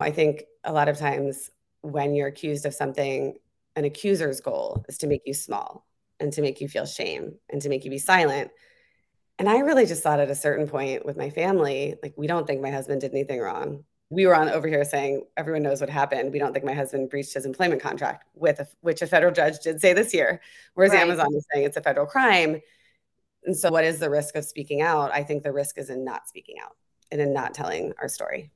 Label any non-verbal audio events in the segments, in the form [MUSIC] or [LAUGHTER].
I think a lot of times when you're accused of something, an accuser's goal is to make you small and to make you feel shame and to make you be silent. And I really just thought at a certain point with my family, like, we don't think my husband did anything wrong. We were on over here saying everyone knows what happened. We don't think my husband breached his employment contract with a, which a federal judge did say this year, whereas right. Amazon is saying it's a federal crime. And so, what is the risk of speaking out? I think the risk is in not speaking out and in not telling our story.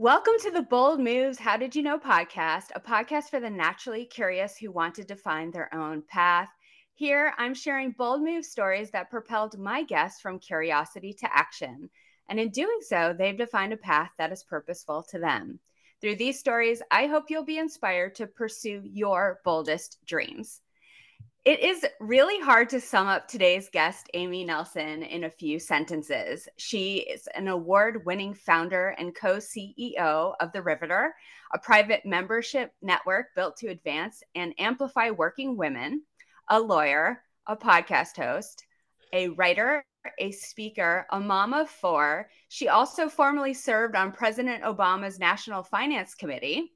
Welcome to the Bold Moves How Did You Know podcast, a podcast for the naturally curious who wanted to find their own path. Here, I'm sharing bold move stories that propelled my guests from curiosity to action. And in doing so, they've defined a path that is purposeful to them. Through these stories, I hope you'll be inspired to pursue your boldest dreams. It is really hard to sum up today's guest, Amy Nelson, in a few sentences. She is an award winning founder and co CEO of The Riveter, a private membership network built to advance and amplify working women, a lawyer, a podcast host, a writer, a speaker, a mom of four. She also formerly served on President Obama's National Finance Committee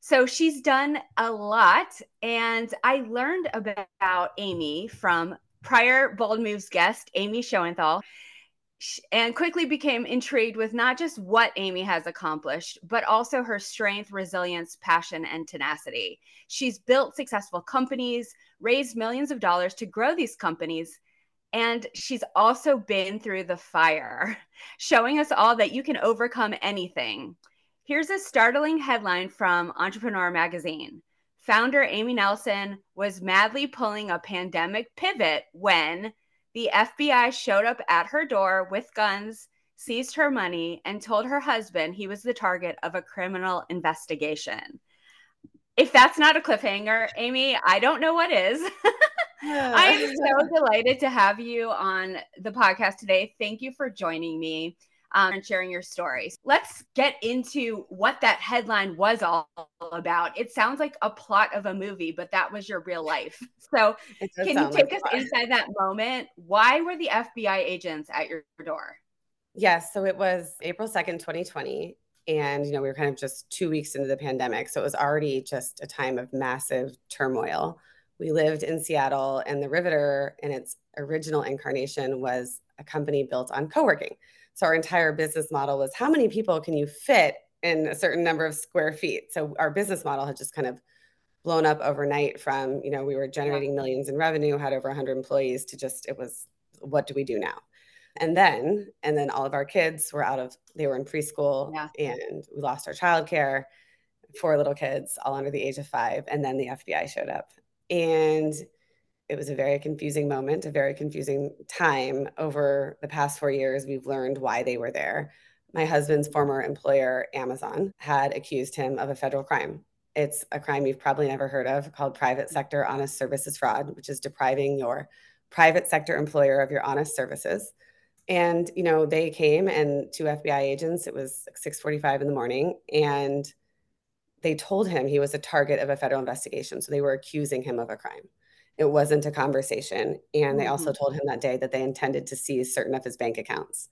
so she's done a lot. And I learned about Amy from prior Bold Moves guest, Amy Shoenthal, and quickly became intrigued with not just what Amy has accomplished, but also her strength, resilience, passion, and tenacity. She's built successful companies, raised millions of dollars to grow these companies. And she's also been through the fire, [LAUGHS] showing us all that you can overcome anything. Here's a startling headline from Entrepreneur Magazine. Founder Amy Nelson was madly pulling a pandemic pivot when the FBI showed up at her door with guns, seized her money, and told her husband he was the target of a criminal investigation. If that's not a cliffhanger, Amy, I don't know what is. [LAUGHS] I am so delighted to have you on the podcast today. Thank you for joining me um, and sharing your stories. Let's get into what that headline was all about. It sounds like a plot of a movie, but that was your real life. [LAUGHS] So, can you take like us fun. inside that moment? Why were the FBI agents at your door? Yes. So it was April 2nd, 2020. And, you know, we were kind of just two weeks into the pandemic. So it was already just a time of massive turmoil. We lived in Seattle, and the Riveter, in its original incarnation, was a company built on co working. So our entire business model was how many people can you fit in a certain number of square feet? So our business model had just kind of blown up overnight from, you know, we were generating yeah. millions in revenue, had over 100 employees to just, it was, what do we do now? And then, and then all of our kids were out of, they were in preschool yeah. and we lost our childcare, four little kids, all under the age of five. And then the FBI showed up. And it was a very confusing moment, a very confusing time. Over the past four years, we've learned why they were there. My husband's former employer, Amazon, had accused him of a federal crime. It's a crime you've probably never heard of called private sector honest services fraud, which is depriving your private sector employer of your honest services. And you know, they came and two FBI agents, it was 6:45 in the morning, and they told him he was a target of a federal investigation. So they were accusing him of a crime it wasn't a conversation. And they also mm. told him that day that they intended to seize certain of his bank accounts.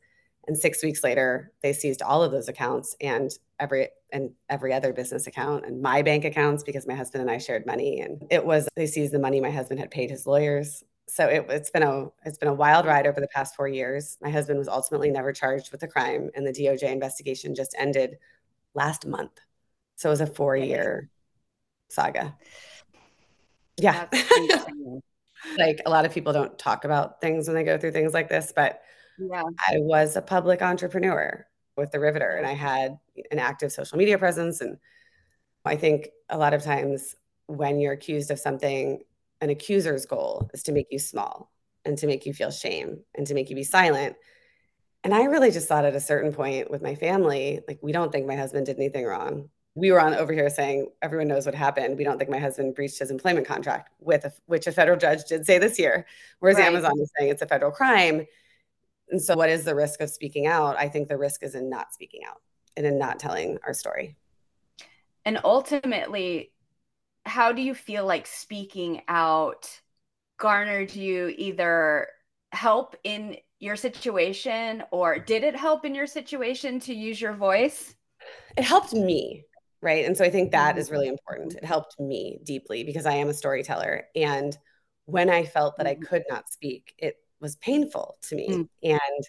And six weeks later, they seized all of those accounts and every and every other business account and my bank accounts because my husband and I shared money. And it was they seized the money my husband had paid his lawyers. So it, it's been a it's been a wild ride over the past four years. My husband was ultimately never charged with a crime, and the DOJ investigation just ended last month. So it was a four year saga. Yeah. [LAUGHS] like a lot of people don't talk about things when they go through things like this, but yeah. I was a public entrepreneur with the Riveter and I had an active social media presence. And I think a lot of times when you're accused of something, an accuser's goal is to make you small and to make you feel shame and to make you be silent. And I really just thought at a certain point with my family, like, we don't think my husband did anything wrong we were on over here saying everyone knows what happened. We don't think my husband breached his employment contract with a, which a federal judge did say this year, whereas right. Amazon is saying it's a federal crime. And so, what is the risk of speaking out? I think the risk is in not speaking out and in not telling our story. And ultimately, how do you feel like speaking out garnered you either help in your situation or did it help in your situation to use your voice? It helped me, right? And so I think that is really important. It helped me deeply because I am a storyteller. And when I felt that I mm-hmm. could not speak, it was painful to me. Mm. And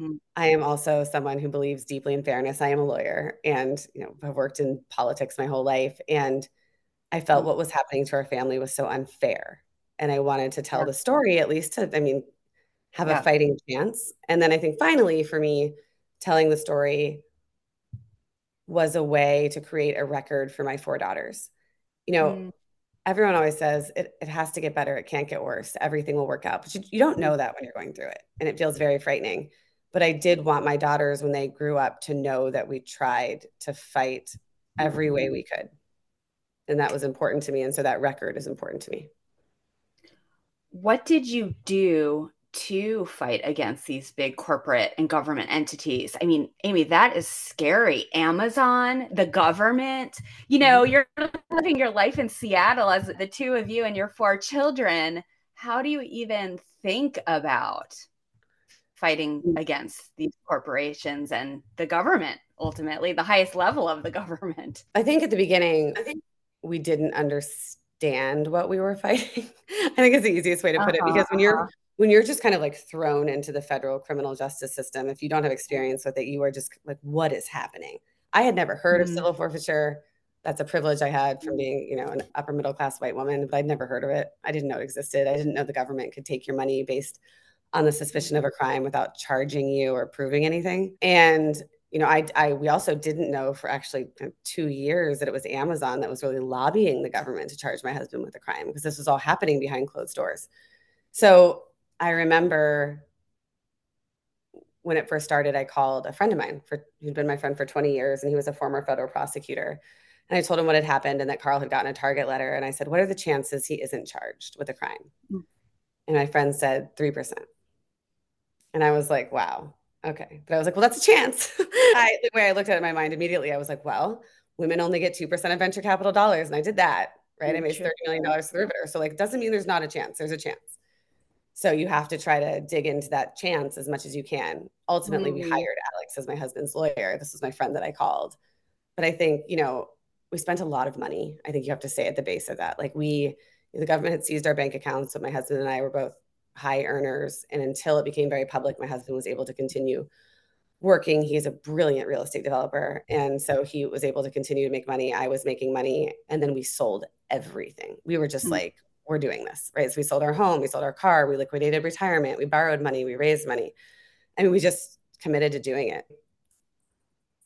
mm. I am also someone who believes deeply in fairness. I am a lawyer and, you know, I've worked in politics my whole life. And I felt mm. what was happening to our family was so unfair. And I wanted to tell the story, at least to, I mean, have yeah. a fighting chance. And then I think finally for me, telling the story was a way to create a record for my four daughters. You know, mm. everyone always says it, it has to get better. It can't get worse. Everything will work out. But you, you don't know that when you're going through it. And it feels very frightening. But I did want my daughters, when they grew up, to know that we tried to fight every way we could. And that was important to me. And so that record is important to me. What did you do to fight against these big corporate and government entities. I mean, Amy, that is scary. Amazon, the government, you know, mm-hmm. you're living your life in Seattle as the two of you and your four children. How do you even think about fighting mm. against these corporations and the government, ultimately, the highest level of the government? I think at the beginning, I think we didn't understand what we were fighting. [LAUGHS] I think it's the easiest way to put uh-huh, it because when you're uh-huh when you're just kind of like thrown into the federal criminal justice system, if you don't have experience with it, you are just like, what is happening? I had never heard mm-hmm. of civil forfeiture. That's a privilege I had from being, you know, an upper middle class white woman, but I'd never heard of it. I didn't know it existed. I didn't know the government could take your money based on the suspicion of a crime without charging you or proving anything. And you know, I, I we also didn't know for actually two years that it was Amazon that was really lobbying the government to charge my husband with a crime because this was all happening behind closed doors. So I remember when it first started, I called a friend of mine for who'd been my friend for 20 years, and he was a former federal prosecutor. And I told him what had happened and that Carl had gotten a target letter. And I said, What are the chances he isn't charged with a crime? Mm. And my friend said 3%. And I was like, Wow. Okay. But I was like, Well, that's a chance. [LAUGHS] I, the way I looked at it in my mind immediately, I was like, Well, women only get 2% of venture capital dollars. And I did that. Right. I made $30 million for the riveter. So, like, doesn't mean there's not a chance. There's a chance. So you have to try to dig into that chance as much as you can. Ultimately, mm-hmm. we hired Alex as my husband's lawyer. This was my friend that I called. But I think, you know, we spent a lot of money. I think you have to say at the base of that. Like we, the government had seized our bank accounts. So my husband and I were both high earners. And until it became very public, my husband was able to continue working. He's a brilliant real estate developer. And so he was able to continue to make money. I was making money. And then we sold everything. We were just mm-hmm. like, we're doing this, right? So we sold our home, we sold our car, we liquidated retirement, we borrowed money, we raised money. I mean, we just committed to doing it.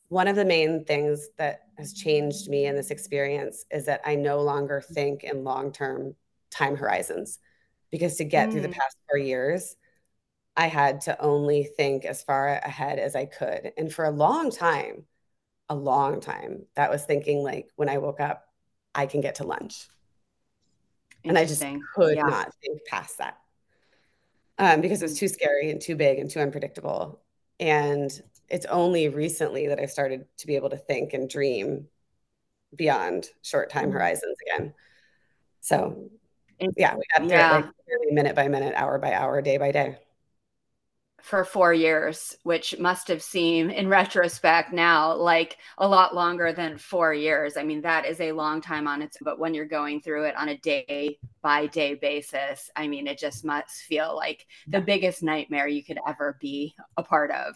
One of the main things that has changed me in this experience is that I no longer think in long term time horizons because to get mm. through the mm. past four years, I had to only think as far ahead as I could. And for a long time, a long time, that was thinking like when I woke up, I can get to lunch and I just could yeah. not think past that um, because it was too scary and too big and too unpredictable. And it's only recently that I started to be able to think and dream beyond short time mm-hmm. horizons again. So, yeah, we got yeah. like minute by minute, hour by hour, day by day for four years, which must have seemed in retrospect now like a lot longer than four years. I mean, that is a long time on its, but when you're going through it on a day by day basis, I mean, it just must feel like the biggest nightmare you could ever be a part of.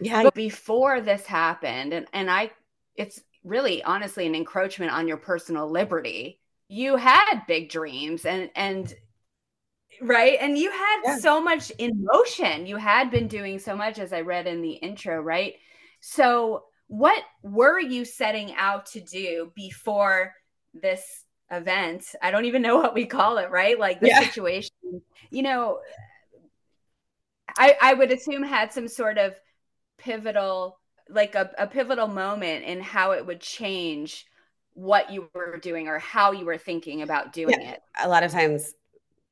Yeah. But before this happened, and, and I, it's really honestly an encroachment on your personal liberty. You had big dreams and, and, right? And you had yeah. so much in motion. You had been doing so much as i read in the intro right? So what were you setting out to do before this event? I don't even know [LAUGHS] what we call it right? Like the yeah. situation. You know i i would assume had some sort of pivotal like a, a pivotal moment in how it would change what you were doing or how you were thinking about doing yeah. it. A lot of times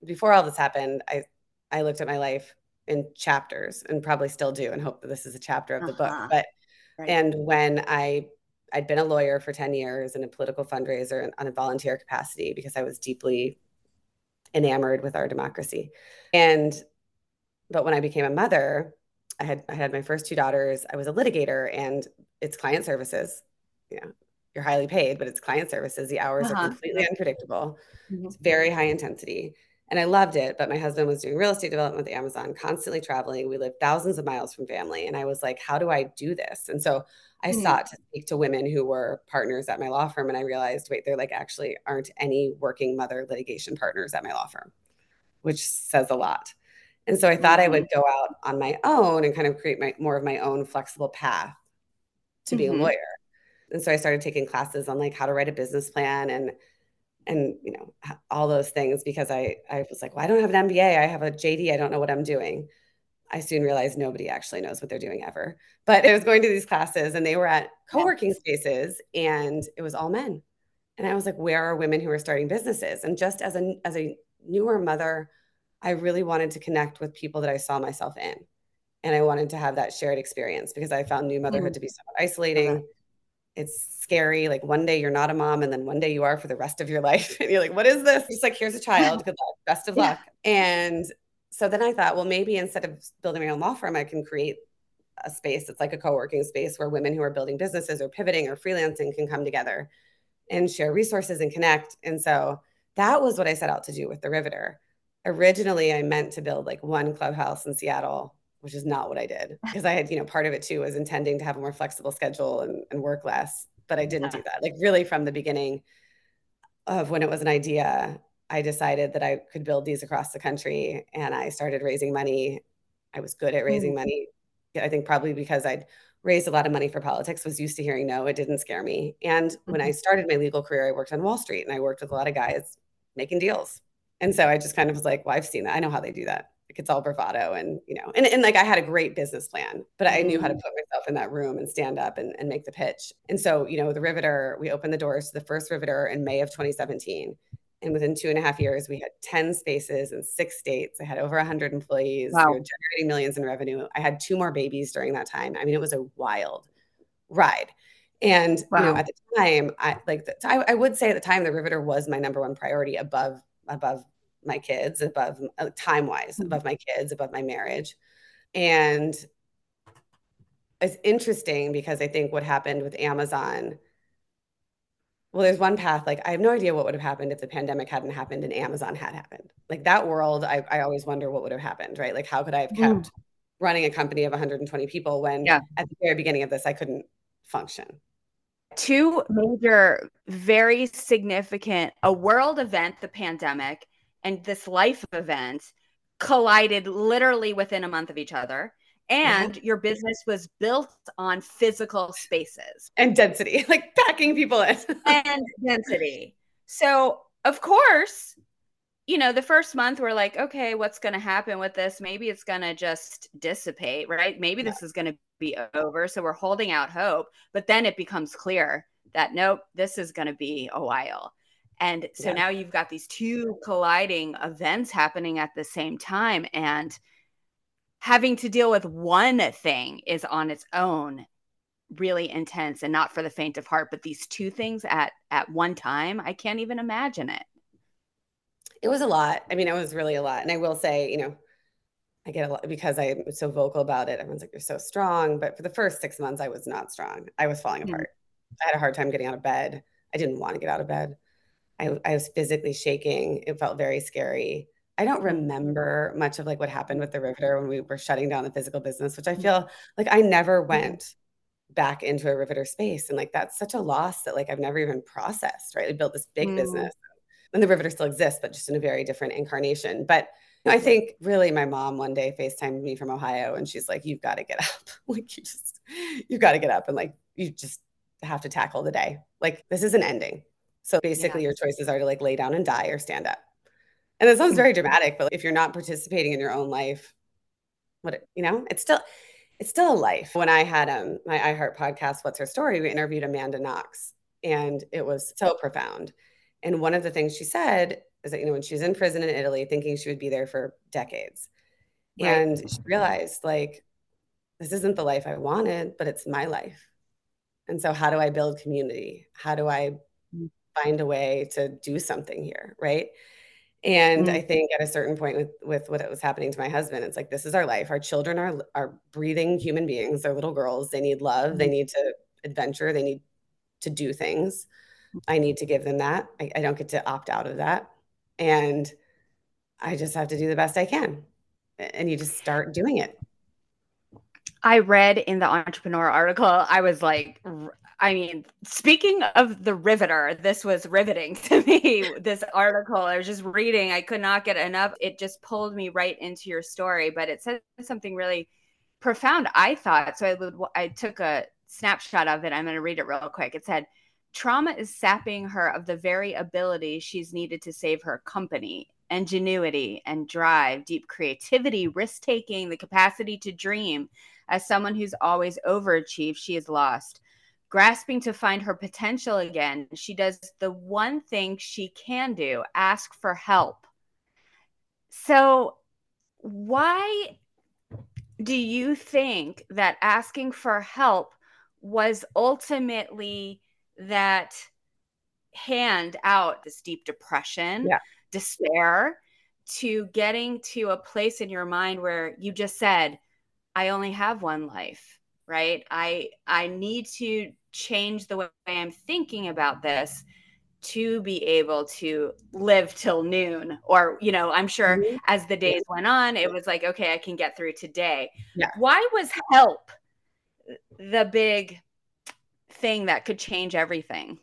before all this happened, I I looked at my life in chapters and probably still do and hope that this is a chapter of the uh-huh. book. But right. and when I I'd been a lawyer for 10 years and a political fundraiser on a volunteer capacity because I was deeply enamored with our democracy. And but when I became a mother, I had I had my first two daughters. I was a litigator and it's client services. You know, you're highly paid, but it's client services. The hours uh-huh. are completely unpredictable. Mm-hmm. It's very high intensity. And I loved it. But my husband was doing real estate development with Amazon, constantly traveling. We lived thousands of miles from family. And I was like, how do I do this? And so I mm-hmm. sought to speak to women who were partners at my law firm. And I realized, wait, there like actually aren't any working mother litigation partners at my law firm, which says a lot. And so I thought mm-hmm. I would go out on my own and kind of create my more of my own flexible path to mm-hmm. be a mm-hmm. lawyer. And so I started taking classes on like how to write a business plan and and you know all those things because I I was like, well, I don't have an MBA. I have a JD. I don't know what I'm doing. I soon realized nobody actually knows what they're doing ever. But I was going to these classes and they were at co-working spaces and it was all men. And I was like, where are women who are starting businesses? And just as a as a newer mother, I really wanted to connect with people that I saw myself in. And I wanted to have that shared experience because I found new motherhood mm-hmm. to be somewhat isolating. Okay. It's scary. Like one day you're not a mom, and then one day you are for the rest of your [LAUGHS] life. And you're like, what is this? It's like, here's a [LAUGHS] child. Good luck. Best of yeah. luck. And so then I thought, well, maybe instead of building my own law firm, I can create a space that's like a co-working space where women who are building businesses or pivoting or freelancing can come together and share resources and connect. And so that was what I set out to do with the Riveter. Originally, I meant to build like one clubhouse in Seattle, which is not what I did [LAUGHS] because I had, you know, part of it too was intending to have a more flexible schedule and, and work less, but I didn't do that. Like really from the beginning of when it was an idea, I decided that I could build these across the country and I started raising money. I was good at raising mm. money. I think probably because I'd raised a lot of money for politics, was used to hearing no, it didn't scare me. And mm-hmm. when I mm-hmm. started my legal career, I worked on Wall Street and I worked with a lot of guys making deals. And so I just kind of was like, well, I've seen that. I know how they do that. Like it's all bravado and, you know, and, and like I had a great business plan, but I knew how to mm. put myself in that room and stand up and, and make the pitch. And so, you know, the Riveter, we opened the doors to the first Riveter in May of 2017. And within two and a half years, we had 10 spaces in six states. I had over 100 employees, wow. generating millions in revenue. I had two more babies during that time. I mean, it was a wild ride. And wow. you know, at the time, I like the, I, I, would say at the time, the Riveter was my number one priority above above my kids, above uh, time wise, mm-hmm. above my kids, above my marriage. And it's interesting because I think what happened with Amazon well, there's one path. Like, I have no idea what would have happened if the pandemic hadn't happened and Amazon had happened. Like that world, I, I always wonder what would have happened, right? Like, how could I have kept mm. running a company of 120 people when yeah. at the very beginning of this, I couldn't function? Two major, very significant, a world event, the pandemic, and this life event collided literally within a month of each other and your business was built on physical spaces and density, [LAUGHS] like packing people in [LAUGHS] and density. So, of course, you know, the first month we're like, okay, what's going to happen with this? Maybe it's going to just dissipate, right? Maybe yeah. this is going to be over. So we're holding out hope. But then it becomes clear that nope, this is going to be a while. And so yeah. now you've got these two colliding events happening at the same time. And having to deal with one thing is on its own really intense and not for the faint of heart but these two things at at one time i can't even imagine it it was a lot i mean it was really a lot and i will say you know i get a lot because i'm so vocal about it everyone's like you're so strong but for the first six months i was not strong i was falling mm-hmm. apart i had a hard time getting out of bed i didn't want to get out of bed I, I was physically shaking it felt very scary I don't remember much of like what happened with the Riveter when we were shutting down the physical business, which I mm. feel like I never went back into a Riveter space. And like that's such a loss that like I've never even processed, right? We built this big mm. business and the Riveter still exists, but just in a very different incarnation. But you know, I think really my mom one day FaceTimed me from Ohio and she's like, You've got to get up. [LAUGHS] like you just you've got to get up and like you just have to tackle the day. Like this is an ending. So basically yeah. your choices are to like lay down and die or stand up. And it sounds very dramatic, but if you're not participating in your own life, what you know, it's still it's still a life. When I had um my iHeart podcast, What's Her Story, we interviewed Amanda Knox, and it was so profound. And one of the things she said is that you know when she was in prison in Italy, thinking she would be there for decades, right. and she realized like this isn't the life I wanted, but it's my life. And so, how do I build community? How do I. find a way to do something here, right? And mm-hmm. I think at a certain point with with what was happening to my husband, it's like this is our life. Our children are are breathing human beings. They're little girls. They need love. Mm-hmm. They need to adventure. They need to do things. I need to give them that. I, I don't get to opt out of that. And I just have to do the best I can. And you just start doing it. I read in the entrepreneur article, I was like, I mean, speaking of the riveter, this was riveting [LAUGHS] to me. this article, I was just reading, I could not get enough. It just pulled me right into your story, but it said something really profound, I thought. So I, would, I took a snapshot of it. I'm going to read it real quick. It said, Trauma is sapping her of the very ability she's needed to save her company ingenuity and drive, deep creativity, risk taking, the capacity to dream. As someone who's always overachieved, she is lost. Grasping to find her potential again, she does the one thing she can do ask for help. So, why do you think that asking for help was ultimately that hand out this deep depression, yeah. despair, to getting to a place in your mind where you just said, I only have one life, right? I I need to change the way I'm thinking about this to be able to live till noon or you know i'm sure mm-hmm. as the days went on it was like okay i can get through today yeah. why was help the big thing that could change everything?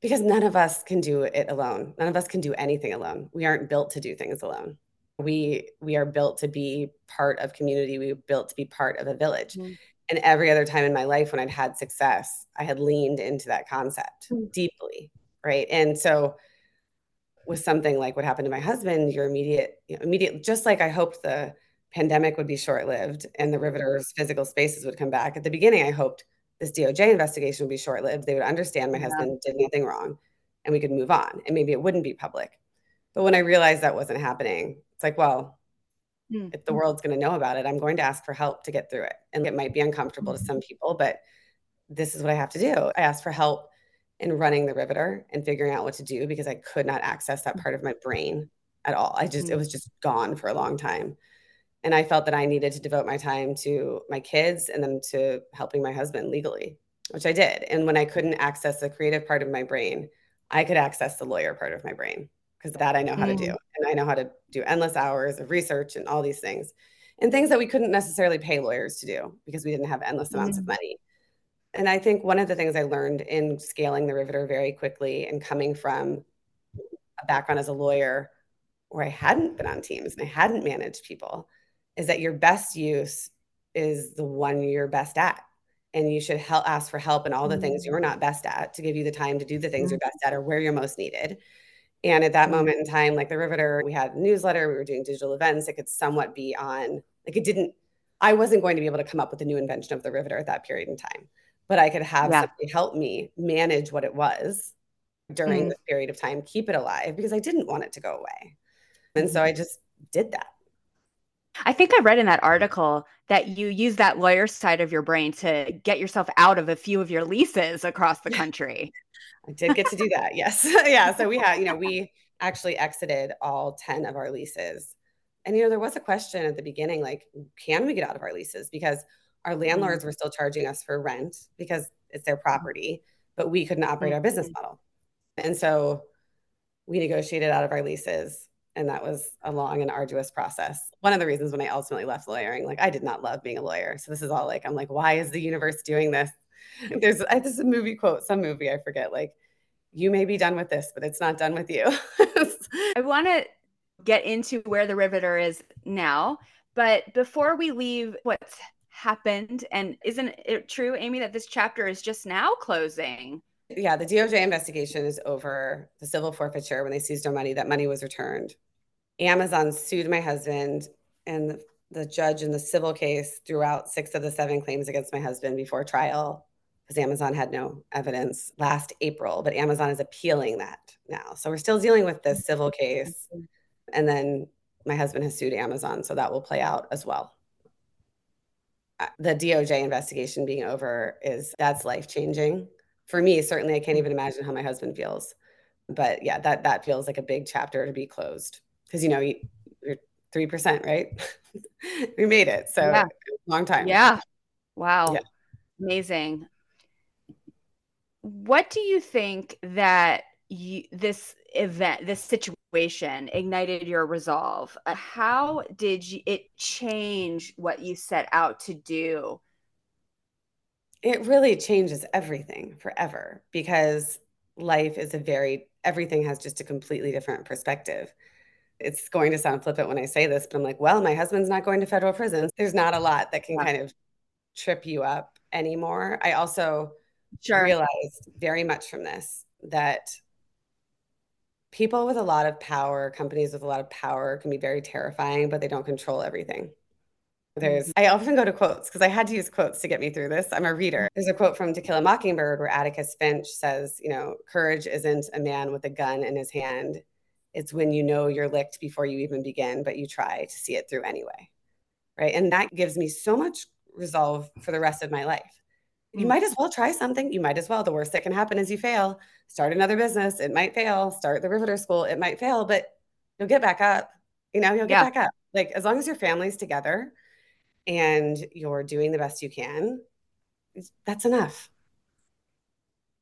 Because none of us can do it alone. None of us can do anything alone. We aren't built to do things alone. We we are built to be part of community. We built to be part of a village. Mm-hmm. And every other time in my life when I'd had success, I had leaned into that concept mm-hmm. deeply, right? And so with something like what happened to my husband, your immediate, you know, immediate, just like I hoped the pandemic would be short lived and the riveters physical spaces would come back. At the beginning, I hoped this DOJ investigation would be short lived. They would understand my yeah. husband did nothing wrong and we could move on and maybe it wouldn't be public. But when I realized that wasn't happening, it's like, well, mm-hmm. if the world's going to know about it, I'm going to ask for help to get through it. And it might be uncomfortable to some people, but this is what I have to do. I asked for help in running the riveter and figuring out what to do because I could not access that part of my brain at all. I just, mm-hmm. it was just gone for a long time and I felt that I needed to devote my time to my kids and then to helping my husband legally, which I did. And when I couldn't access the creative part of my brain, I could access the lawyer part of my brain because that I know how mm. to do. Mm. And I know how to do endless hours of research and all these things and things that we couldn't necessarily pay lawyers to do because we didn't have endless amounts mm. of money. And I think one of the things I learned in scaling the Riveter very quickly and coming from a background as a lawyer where I hadn't been on teams and I hadn't managed people is that your best use is the one you're best at and you should help ask for help in all the mm-hmm. things you're not best at to give you the time to do the things mm-hmm. you're best at or where you're most needed and at that mm-hmm. moment in time like the riveter we had a newsletter we were doing digital events it could somewhat be on like it didn't i wasn't going to be able to come up with a new invention of the riveter at that period in time but i could have yeah. somebody help me manage what it was during mm-hmm. this period of time keep it alive because i didn't want it to go away and so i mm-hmm. just did that I think I read in that article that you use that lawyer side of your brain to get yourself out of a few of your leases across the [LAUGHS] country. I did get to do that. Yes. [LAUGHS] yeah. So we had, you know, we actually exited all 10 of our leases. And, you know, there was a question at the beginning like, can we get out of our leases? Because our mm-hmm. landlords were still charging us for rent because it's their property, but we couldn't operate our business mm-hmm. model. And so we negotiated out of our leases and that was a long and arduous process. One of the reasons when I ultimately left lawyering, like I did not love being a lawyer. So this is all like I'm like, why is the universe doing this? [LAUGHS] There's I just a movie quote, some movie I forget, like you may be done with this, but it's not done with you. [LAUGHS] I want to get into where the riveter is now, but before we leave what's happened, and isn't it true, Amy, that this chapter is just now closing? Yeah, the DOJ investigation is over the civil forfeiture when they seized our money. That money was returned. Amazon sued my husband, and the, the judge in the civil case threw out six of the seven claims against my husband before trial because Amazon had no evidence last April. But Amazon is appealing that now. So we're still dealing with this civil mm-hmm. case. Mm-hmm. And then my husband has sued Amazon. So that will play out as well. Uh, the DOJ investigation being over is that's life changing for me, certainly, I can't even mm-hmm. imagine how my husband feels. But yeah, that that feels like a big chapter to be closed because you know you, are three percent, right? [LAUGHS] we made it, so yeah. long time. Yeah. Wow. Yeah. Amazing. What do you think that you, this event, this situation ignited your resolve? Uh, how did you, it change what you set out to do? It really changes everything forever because life is a very, everything has just a completely different perspective. It's going to sound flippant when I say this, but I'm like, well, my husband's not going to federal prison. There's not a lot that can kind of trip you up anymore. I also sure. realized very much from this that people with a lot of power, companies with a lot of power can be very terrifying, but they don't control everything. There's, mm-hmm. I often go to quotes because I had to use quotes to get me through this. I'm a reader. There's a quote from To Kill a Mockingbird where Atticus Finch says, you know, courage isn't a man with a gun in his hand. It's when you know you're licked before you even begin, but you try to see it through anyway. Right. And that gives me so much resolve for the rest of my life you mm. might as well try something. You might as well. The worst that can happen is you fail. Start another business. It might fail. Start the Riveter School. It might fail, but you'll get back up. You know, you'll get yeah. back up. Like as long as your family's together and you're doing the best you can, that's enough.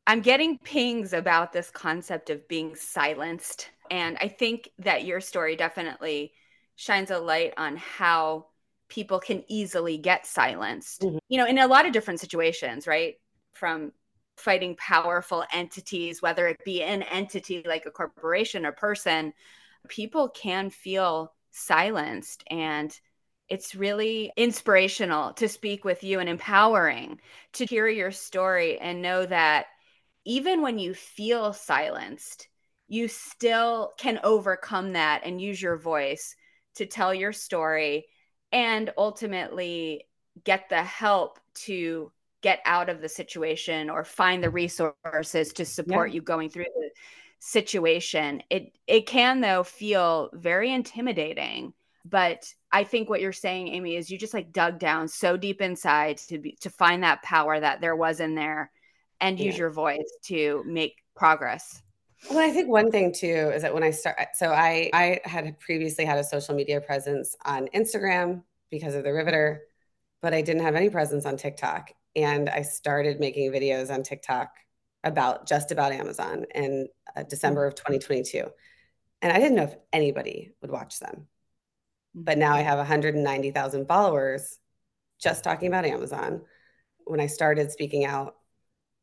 I'm getting pings about this concept of being silenced. And I think that your story definitely shines a light on how people can easily get silenced mm-hmm. you know in a lot of different situations right from fighting powerful entities whether it be an entity like a corporation or person people can feel silenced and it's really inspirational to speak with you and empowering to hear your story and know that even when you feel silenced you still can overcome that and use your voice to tell your story and ultimately get the help to get out of the situation or find the resources to support yeah. you going through the situation it it can though feel very intimidating but i think what you're saying amy is you just like dug down so deep inside to be to find that power that there was in there and yeah. use your voice to make progress well, I think one thing too is that when I start, so I I had previously had a social media presence on Instagram because of the Riveter, but I didn't have any presence on TikTok, and I started making videos on TikTok about just about Amazon in uh, December of 2022, and I didn't know if anybody would watch them, but now I have 190,000 followers just talking about Amazon. When I started speaking out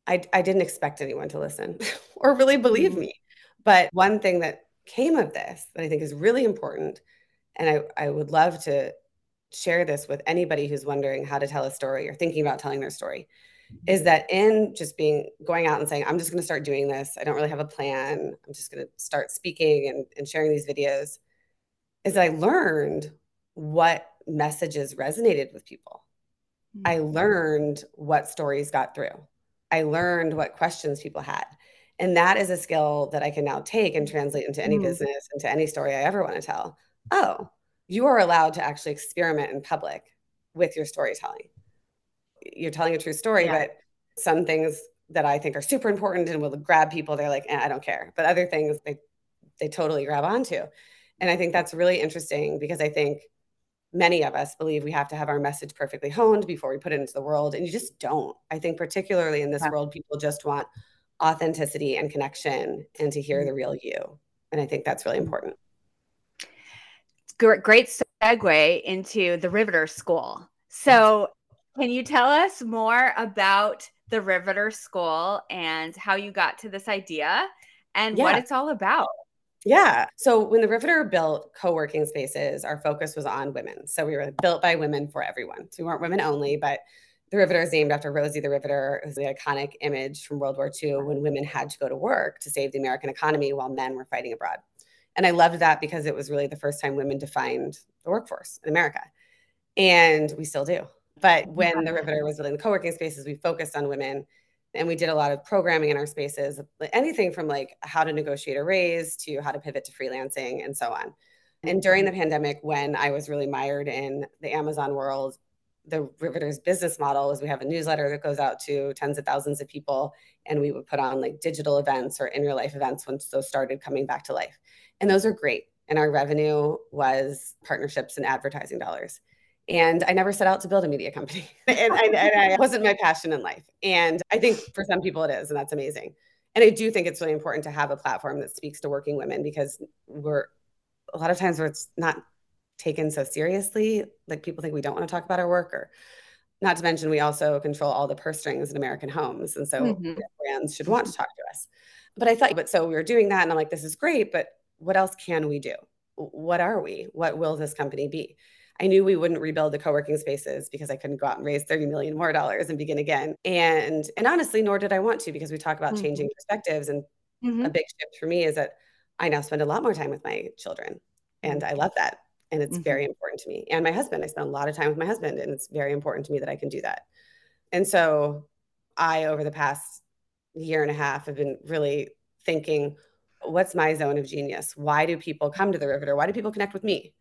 I, I didn't expect anyone to listen [LAUGHS] or really believe mm-hmm. me. But one thing that came of this that I think is really important, and I, I would love to share this with anybody who's wondering how to tell a story or thinking about telling their story, is that in just being going out and saying, I'm just going to start doing this. I don't really have a plan. I'm just going to start speaking and, and sharing these videos, is that I learned what messages resonated with people. Mm-hmm. I learned what stories got through. I learned what questions people had. And that is a skill that I can now take and translate into any mm. business, into any story I ever want to tell. Oh, you are allowed to actually experiment in public with your storytelling. You're telling a true story, yeah. but some things that I think are super important and will grab people, they're like, eh, I don't care. But other things they they totally grab onto. And I think that's really interesting because I think many of us believe we have to have our message perfectly honed before we put it into the world and you just don't. I think particularly in this yeah. world people just want authenticity and connection and to hear the mm-hmm. real you and i think that's really important. Great segue into the riveter school. So can you tell us more about the riveter school and how you got to this idea and yeah. what it's all about yeah. So when the Riveter built co-working spaces, our focus was on women. So we were built by women for everyone. So we weren't women only, but the Riveter is named after Rosie the Riveter, who's the iconic image from World War II when women had to go to work to save the American economy while men were fighting abroad. And I loved that because it was really the first time women defined the workforce in America. And we still do. But when the Riveter was building the co-working spaces, we focused on women and we did a lot of programming in our spaces anything from like how to negotiate a raise to how to pivot to freelancing and so on and during the pandemic when i was really mired in the amazon world the Riveters business model is we have a newsletter that goes out to tens of thousands of people, and we would put on like digital events or in real life events once those started coming back to life. And those are great. And our revenue was partnerships and advertising dollars. And I never set out to build a media company. [LAUGHS] and, I, and I [LAUGHS] wasn't my passion in life. And I think for some people it is, and that's amazing. And I do think it's really important to have a platform that speaks to working women because we're a lot of times where it's not taken so seriously. Like people think we don't want to talk about our work or not to mention we also control all the purse strings in American homes. And so mm-hmm. brands should want to talk to us. But I thought, but so we were doing that and I'm like, this is great, but what else can we do? What are we? What will this company be? I knew we wouldn't rebuild the co-working spaces because I couldn't go out and raise 30 million more dollars and begin again. And and honestly, nor did I want to because we talk about mm-hmm. changing perspectives. And mm-hmm. a big shift for me is that I now spend a lot more time with my children. And I love that and it's mm-hmm. very important to me and my husband i spend a lot of time with my husband and it's very important to me that i can do that and so i over the past year and a half have been really thinking what's my zone of genius why do people come to the riveter why do people connect with me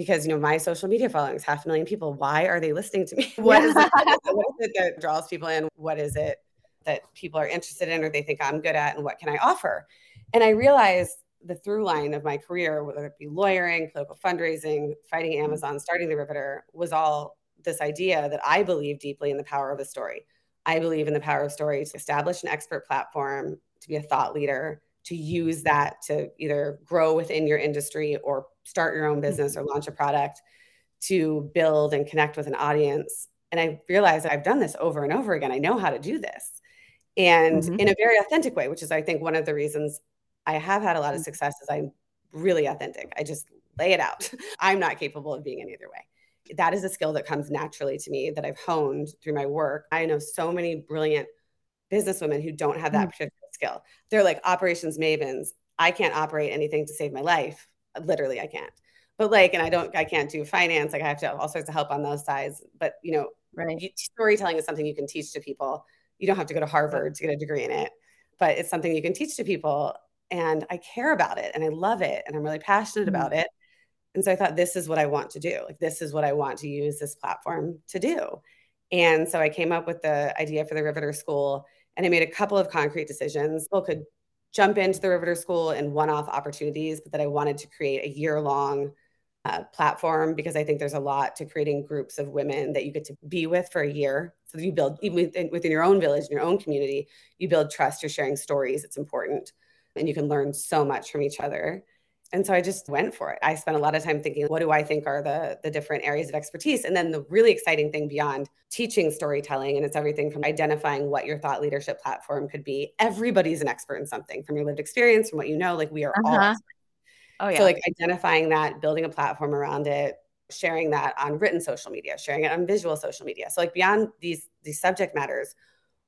because you know my social media following is half a million people why are they listening to me [LAUGHS] what is, it, what is it that draws people in what is it that people are interested in or they think i'm good at and what can i offer and i realized the through line of my career, whether it be lawyering, political fundraising, fighting mm-hmm. Amazon, starting the Riveter, was all this idea that I believe deeply in the power of a story. I believe in the power of story to establish an expert platform, to be a thought leader, to use that to either grow within your industry or start your own business or mm-hmm. launch a product, to build and connect with an audience. And I realized I've done this over and over again. I know how to do this. And mm-hmm. in a very authentic way, which is, I think, one of the reasons I have had a lot of success is I'm really authentic. I just lay it out. [LAUGHS] I'm not capable of being any other way. That is a skill that comes naturally to me that I've honed through my work. I know so many brilliant businesswomen who don't have that mm. particular skill. They're like operations mavens. I can't operate anything to save my life. Literally, I can't. But like, and I don't, I can't do finance. Like, I have to have all sorts of help on those sides. But you know, right. storytelling is something you can teach to people. You don't have to go to Harvard to get a degree in it, but it's something you can teach to people and I care about it and I love it and I'm really passionate mm-hmm. about it. And so I thought, this is what I want to do. Like, this is what I want to use this platform to do. And so I came up with the idea for the Riveter School and I made a couple of concrete decisions. People could jump into the Riveter School in one off opportunities, but that I wanted to create a year long uh, platform because I think there's a lot to creating groups of women that you get to be with for a year. So that you build, even within, within your own village, in your own community, you build trust, you're sharing stories. It's important and you can learn so much from each other. And so I just went for it. I spent a lot of time thinking, what do I think are the, the different areas of expertise? And then the really exciting thing beyond teaching storytelling, and it's everything from identifying what your thought leadership platform could be. Everybody's an expert in something from your lived experience, from what you know, like we are uh-huh. all experts. Oh, yeah. So like identifying that, building a platform around it, sharing that on written social media, sharing it on visual social media. So like beyond these these subject matters,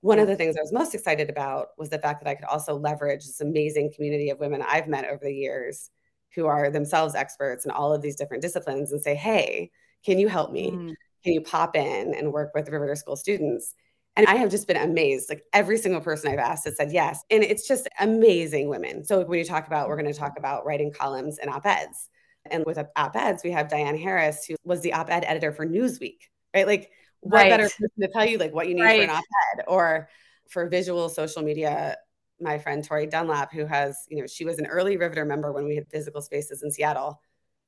one of the things I was most excited about was the fact that I could also leverage this amazing community of women I've met over the years who are themselves experts in all of these different disciplines and say, hey, can you help me? Mm. Can you pop in and work with Riveter School students? And I have just been amazed. Like every single person I've asked has said yes. And it's just amazing women. So when you talk about, we're going to talk about writing columns and op eds. And with op eds, we have Diane Harris, who was the op ed editor for Newsweek, right? Like what right. better person to tell you like what you need right. for an op-ed or for visual social media my friend tori dunlap who has you know she was an early riveter member when we had physical spaces in seattle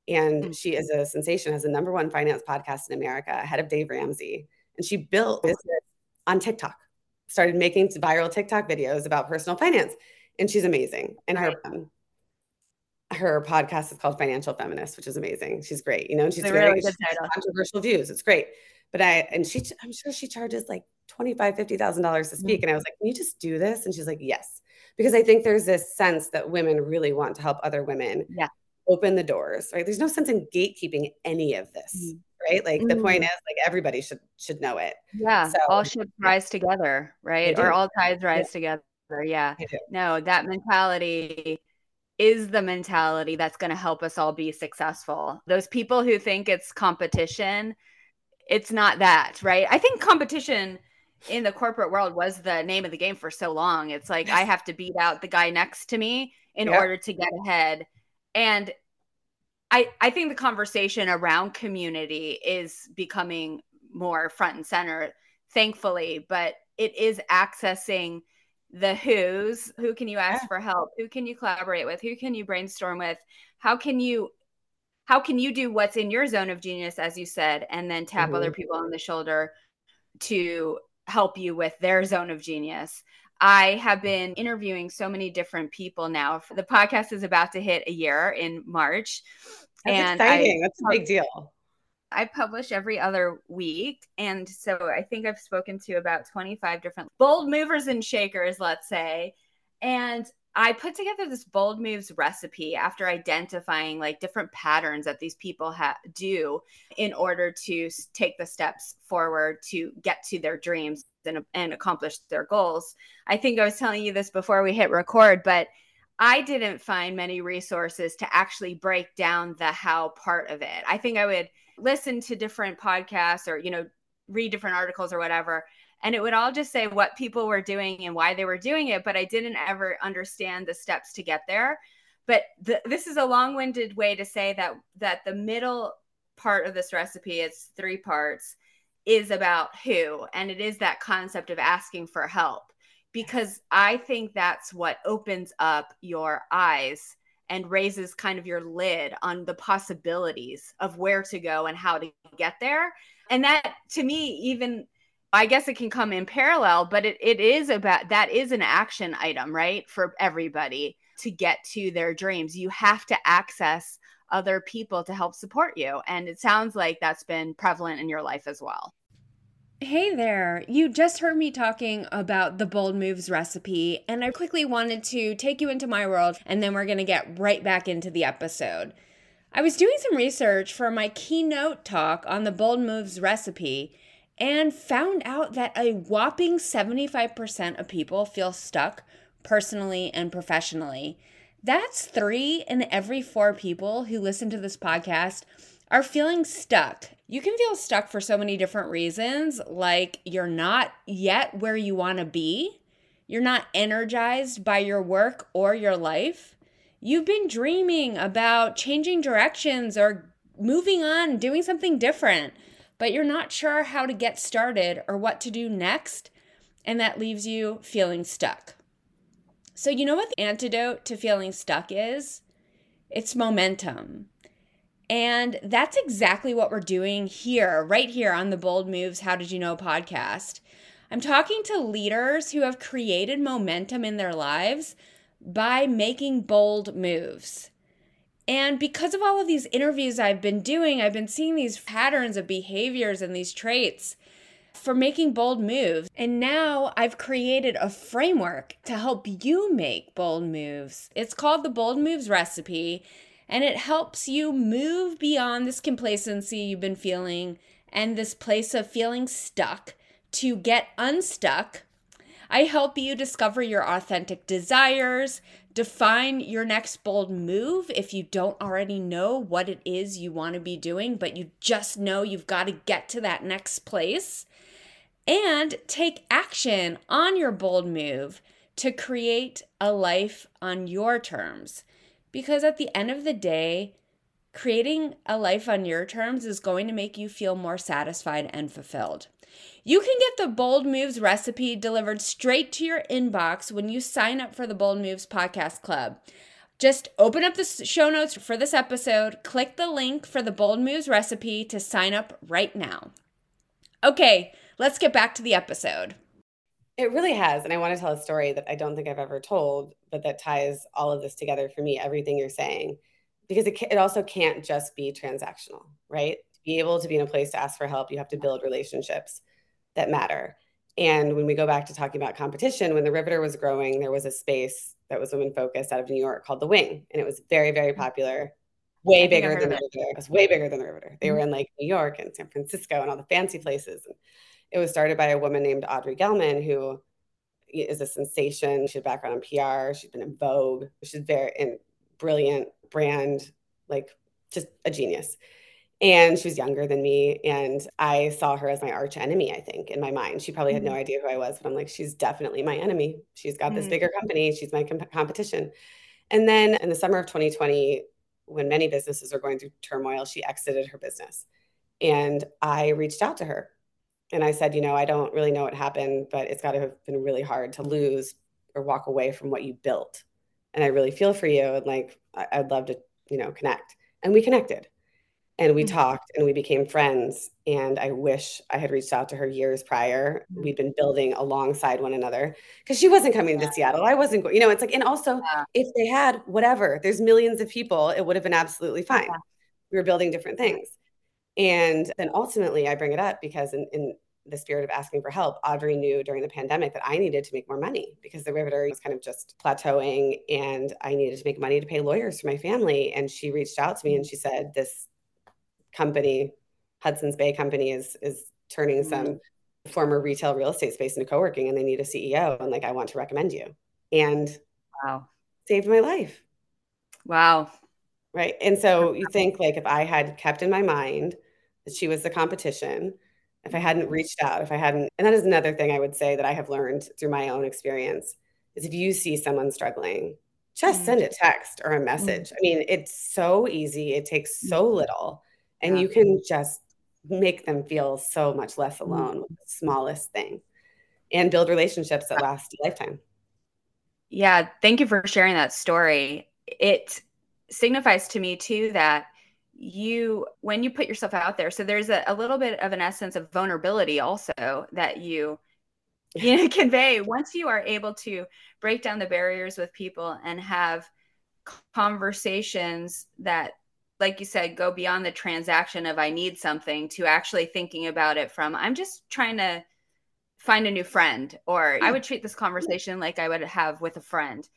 and mm-hmm. she is a sensation has a number one finance podcast in america ahead of dave ramsey and she built business on tiktok started making viral tiktok videos about personal finance and she's amazing and her um, her podcast is called financial feminist which is amazing she's great you know and she's very really controversial views it's great but I, and she, I'm sure she charges like 25, $50,000 to speak. Mm-hmm. And I was like, can you just do this? And she's like, yes. Because I think there's this sense that women really want to help other women yeah. open the doors, right? There's no sense in gatekeeping any of this. Mm-hmm. Right. Like mm-hmm. the point mm-hmm. is like everybody should, should know it. Yeah. So, all should rise together, right? Or all tides rise yeah. together. Yeah. No, that mentality is the mentality that's going to help us all be successful. Those people who think it's competition, it's not that, right? I think competition in the corporate world was the name of the game for so long. It's like I have to beat out the guy next to me in yep. order to get ahead. And I I think the conversation around community is becoming more front and center, thankfully, but it is accessing the who's who can you ask yeah. for help who can you collaborate with who can you brainstorm with how can you how can you do what's in your zone of genius as you said and then tap mm-hmm. other people on the shoulder to help you with their zone of genius. I have been interviewing so many different people now. The podcast is about to hit a year in march. That's and exciting. I, that's a big deal. I publish every other week. And so I think I've spoken to about 25 different bold movers and shakers, let's say. And I put together this bold moves recipe after identifying like different patterns that these people ha- do in order to take the steps forward to get to their dreams and, and accomplish their goals. I think I was telling you this before we hit record, but I didn't find many resources to actually break down the how part of it. I think I would listen to different podcasts or, you know, read different articles or whatever and it would all just say what people were doing and why they were doing it but i didn't ever understand the steps to get there. But the, this is a long-winded way to say that that the middle part of this recipe it's three parts is about who. And it is that concept of asking for help because i think that's what opens up your eyes and raises kind of your lid on the possibilities of where to go and how to get there. And that to me even I guess it can come in parallel, but it, it is about that is an action item, right? For everybody to get to their dreams. You have to access other people to help support you. And it sounds like that's been prevalent in your life as well. Hey there, you just heard me talking about the Bold Moves recipe, and I quickly wanted to take you into my world, and then we're gonna get right back into the episode. I was doing some research for my keynote talk on the Bold Moves recipe, and found out that a whopping 75% of people feel stuck personally and professionally. That's three in every four people who listen to this podcast are feeling stuck. You can feel stuck for so many different reasons, like you're not yet where you want to be, you're not energized by your work or your life. You've been dreaming about changing directions or moving on, doing something different but you're not sure how to get started or what to do next, and that leaves you feeling stuck. So, you know what the antidote to feeling stuck is? It's momentum. And that's exactly what we're doing here, right here on the Bold Moves How Did You Know podcast. I'm talking to leaders who have created momentum in their lives by making bold moves. And because of all of these interviews I've been doing, I've been seeing these patterns of behaviors and these traits for making bold moves. And now I've created a framework to help you make bold moves. It's called the Bold Moves Recipe, and it helps you move beyond this complacency you've been feeling and this place of feeling stuck to get unstuck. I help you discover your authentic desires, define your next bold move if you don't already know what it is you want to be doing, but you just know you've got to get to that next place. And take action on your bold move to create a life on your terms. Because at the end of the day, creating a life on your terms is going to make you feel more satisfied and fulfilled. You can get the Bold Moves recipe delivered straight to your inbox when you sign up for the Bold Moves Podcast Club. Just open up the show notes for this episode, click the link for the Bold Moves recipe to sign up right now. Okay, let's get back to the episode. It really has. And I want to tell a story that I don't think I've ever told, but that ties all of this together for me, everything you're saying. Because it, it also can't just be transactional, right? To be able to be in a place to ask for help, you have to build relationships that matter. And when we go back to talking about competition, when the Riveter was growing, there was a space that was women focused out of New York called the Wing, and it was very, very mm-hmm. popular. Way bigger than the Riveter. It was way bigger than the Riveter. They mm-hmm. were in like New York and San Francisco and all the fancy places. And it was started by a woman named Audrey Gelman, who is a sensation. She had background in PR. She's been in Vogue. She's very in brilliant brand, like just a genius and she was younger than me and i saw her as my arch enemy i think in my mind she probably had mm-hmm. no idea who i was but i'm like she's definitely my enemy she's got mm-hmm. this bigger company she's my comp- competition and then in the summer of 2020 when many businesses are going through turmoil she exited her business and i reached out to her And I said, you know, I don't really know what happened, but it's got to have been really hard to lose or walk away from what you built. And I really feel for you. And like, I'd love to, you know, connect. And we connected and we mm-hmm. talked and we became friends. And I wish I had reached out to her years prior. Mm-hmm. We'd been building alongside one another because she wasn't coming yeah. to Seattle. I wasn't going, you know, it's like, and also yeah. if they had whatever, there's millions of people, it would have been absolutely fine. Yeah. We were building different things. And then ultimately, I bring it up because in, in the spirit of asking for help, Audrey knew during the pandemic that I needed to make more money because the Riveter was kind of just plateauing and I needed to make money to pay lawyers for my family. And she reached out to me and she said, This company, Hudson's Bay Company, is is turning mm-hmm. some former retail real estate space into co-working and they need a CEO. And like I want to recommend you. And wow. Saved my life. Wow. Right. And so you think like if I had kept in my mind that she was the competition if I hadn't reached out, if I hadn't, and that is another thing I would say that I have learned through my own experience is if you see someone struggling, just mm. send a text or a mm. message. I mean, it's so easy, it takes so mm. little, and yeah. you can just make them feel so much less alone with the smallest thing and build relationships that last a lifetime. Yeah, thank you for sharing that story. It signifies to me too that you when you put yourself out there so there's a, a little bit of an essence of vulnerability also that you [LAUGHS] you know, convey once you are able to break down the barriers with people and have conversations that like you said go beyond the transaction of i need something to actually thinking about it from i'm just trying to find a new friend or i would treat this conversation like i would have with a friend.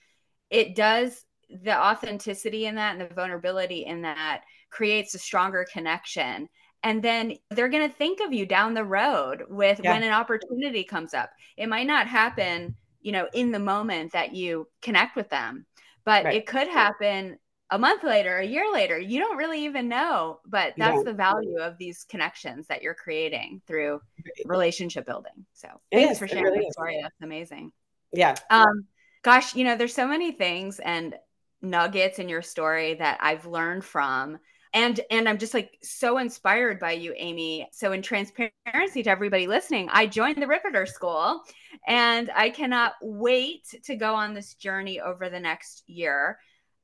It does the authenticity in that and the vulnerability in that creates a stronger connection. And then they're going to think of you down the road with yeah. when an opportunity comes up. It might not happen you know in the moment that you connect with them but right. it could happen a month later a year later. You don't really even know but that's the value of these connections that you're creating through relationship building. So it thanks is. for sharing really the story. That's amazing. Yeah. Um gosh you know there's so many things and nuggets in your story that i've learned from and and i'm just like so inspired by you amy. So in transparency to everybody listening i joined the riveter school and i cannot wait to go on this journey over the next year.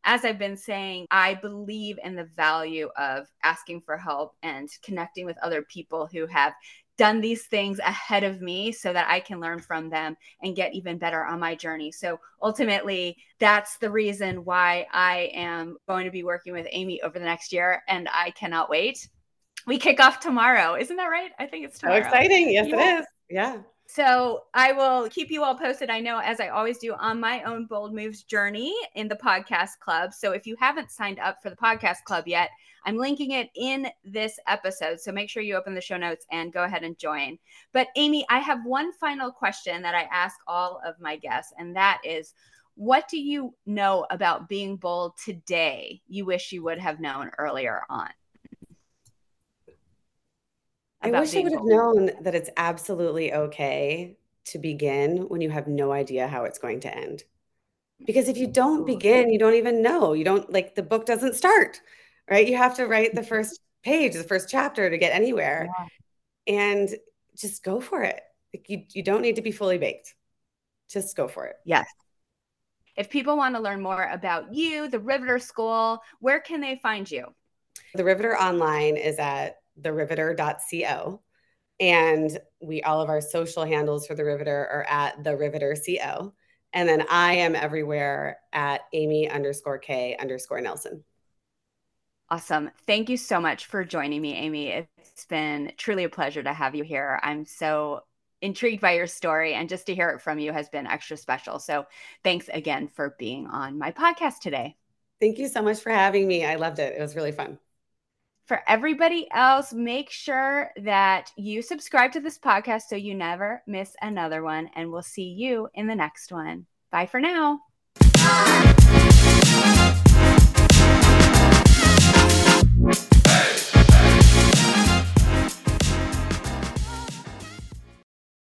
As i've been saying i believe in the value of asking for help and connecting with other people who have done these things ahead of me so that I can learn from them and get even better on my journey. So ultimately, that's the reason why I am going to be working with Amy over the next year, and I cannot wait. We kick off tomorrow. Isn't that right? I think it's tomorrow. So exciting. Yes, yeah. it is. Yeah. So I will keep you all posted. I know, as I always do, on my own Bold Moves journey in the podcast club. So if you haven't signed up for the podcast club yet, I'm linking it in this episode. So make sure you open the show notes and go ahead and join. But Amy, I have one final question that I ask all of my guests, and that is what do you know about being bold today you wish you would have known earlier on? I wish I would have known that it's absolutely okay to begin when you have no idea how it's going to end. Because if you don't begin, you don't even know. You don't like the book doesn't start right? You have to write the mm-hmm. first page, the first chapter to get anywhere. Yeah. And just go for it. Like you, you don't need to be fully baked. Just go for it. Yes. If people want to learn more about you, the Riveter School, where can they find you? The Riveter online is at theriveter.co. And we all of our social handles for the Riveter are at the Riveter Co. And then I am everywhere at Amy underscore K underscore Nelson. Awesome. Thank you so much for joining me, Amy. It's been truly a pleasure to have you here. I'm so intrigued by your story, and just to hear it from you has been extra special. So, thanks again for being on my podcast today. Thank you so much for having me. I loved it. It was really fun. For everybody else, make sure that you subscribe to this podcast so you never miss another one. And we'll see you in the next one. Bye for now.